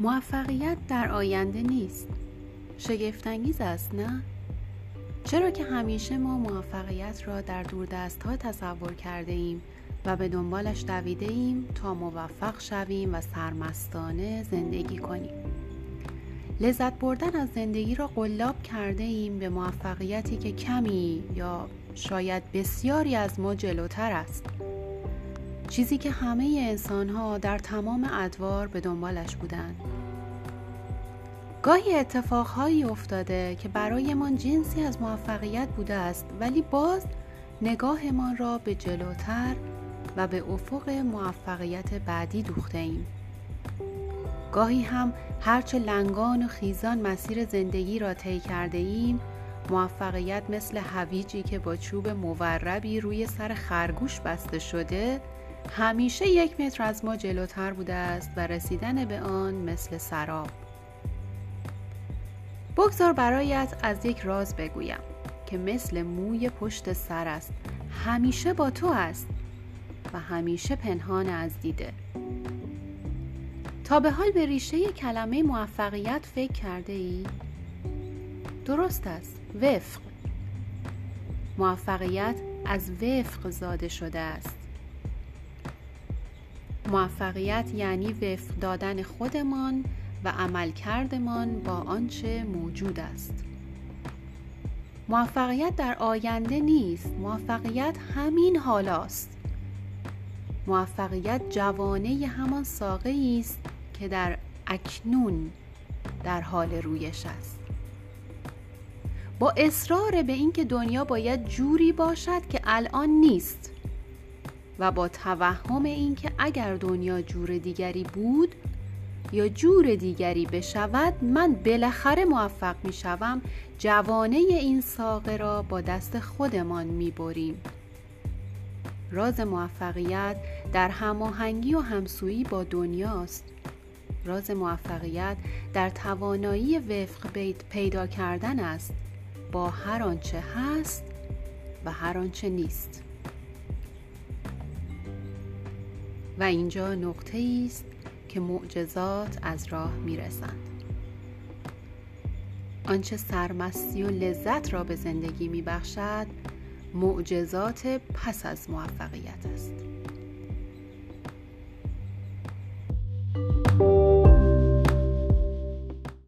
موفقیت در آینده نیست. شگفتانگیز است نه؟ چرا که همیشه ما موفقیت را در دست ها تصور کرده ایم و به دنبالش دویده ایم تا موفق شویم و سرمستانه زندگی کنیم. لذت بردن از زندگی را قلاب کرده ایم به موفقیتی که کمی یا شاید بسیاری از ما جلوتر است. چیزی که همه انسان ها در تمام ادوار به دنبالش بودند گاهی اتفاقهایی افتاده که برایمان جنسی از موفقیت بوده است ولی باز نگاهمان را به جلوتر و به افق موفقیت بعدی دوخته ایم. گاهی هم هرچه لنگان و خیزان مسیر زندگی را طی کرده ایم موفقیت مثل هویجی که با چوب موربی روی سر خرگوش بسته شده همیشه یک متر از ما جلوتر بوده است و رسیدن به آن مثل سراب. بگذار برایت از یک راز بگویم که مثل موی پشت سر است. همیشه با تو است و همیشه پنهان از دیده. تا به حال به ریشه کلمه موفقیت فکر کرده ای؟ درست است. وفق. موفقیت از وفق زاده شده است. موفقیت یعنی وفق دادن خودمان و عملکردمان با آنچه موجود است. موفقیت در آینده نیست موفقیت همین حالاست موفقیت جوانه همان ساقه است که در اکنون در حال رویش است. با اصرار به اینکه دنیا باید جوری باشد که الان نیست. و با توهم اینکه اگر دنیا جور دیگری بود یا جور دیگری بشود من بالاخره موفق می شوم جوانه این ساقه را با دست خودمان می بریم. راز موفقیت در هماهنگی و همسویی با دنیاست. راز موفقیت در توانایی وفق پیدا کردن است. با هر آنچه هست و هر آنچه نیست. و اینجا نقطه است که معجزات از راه می‌رسند. آنچه سرمستی و لذت را به زندگی میبخشد معجزات پس از موفقیت است.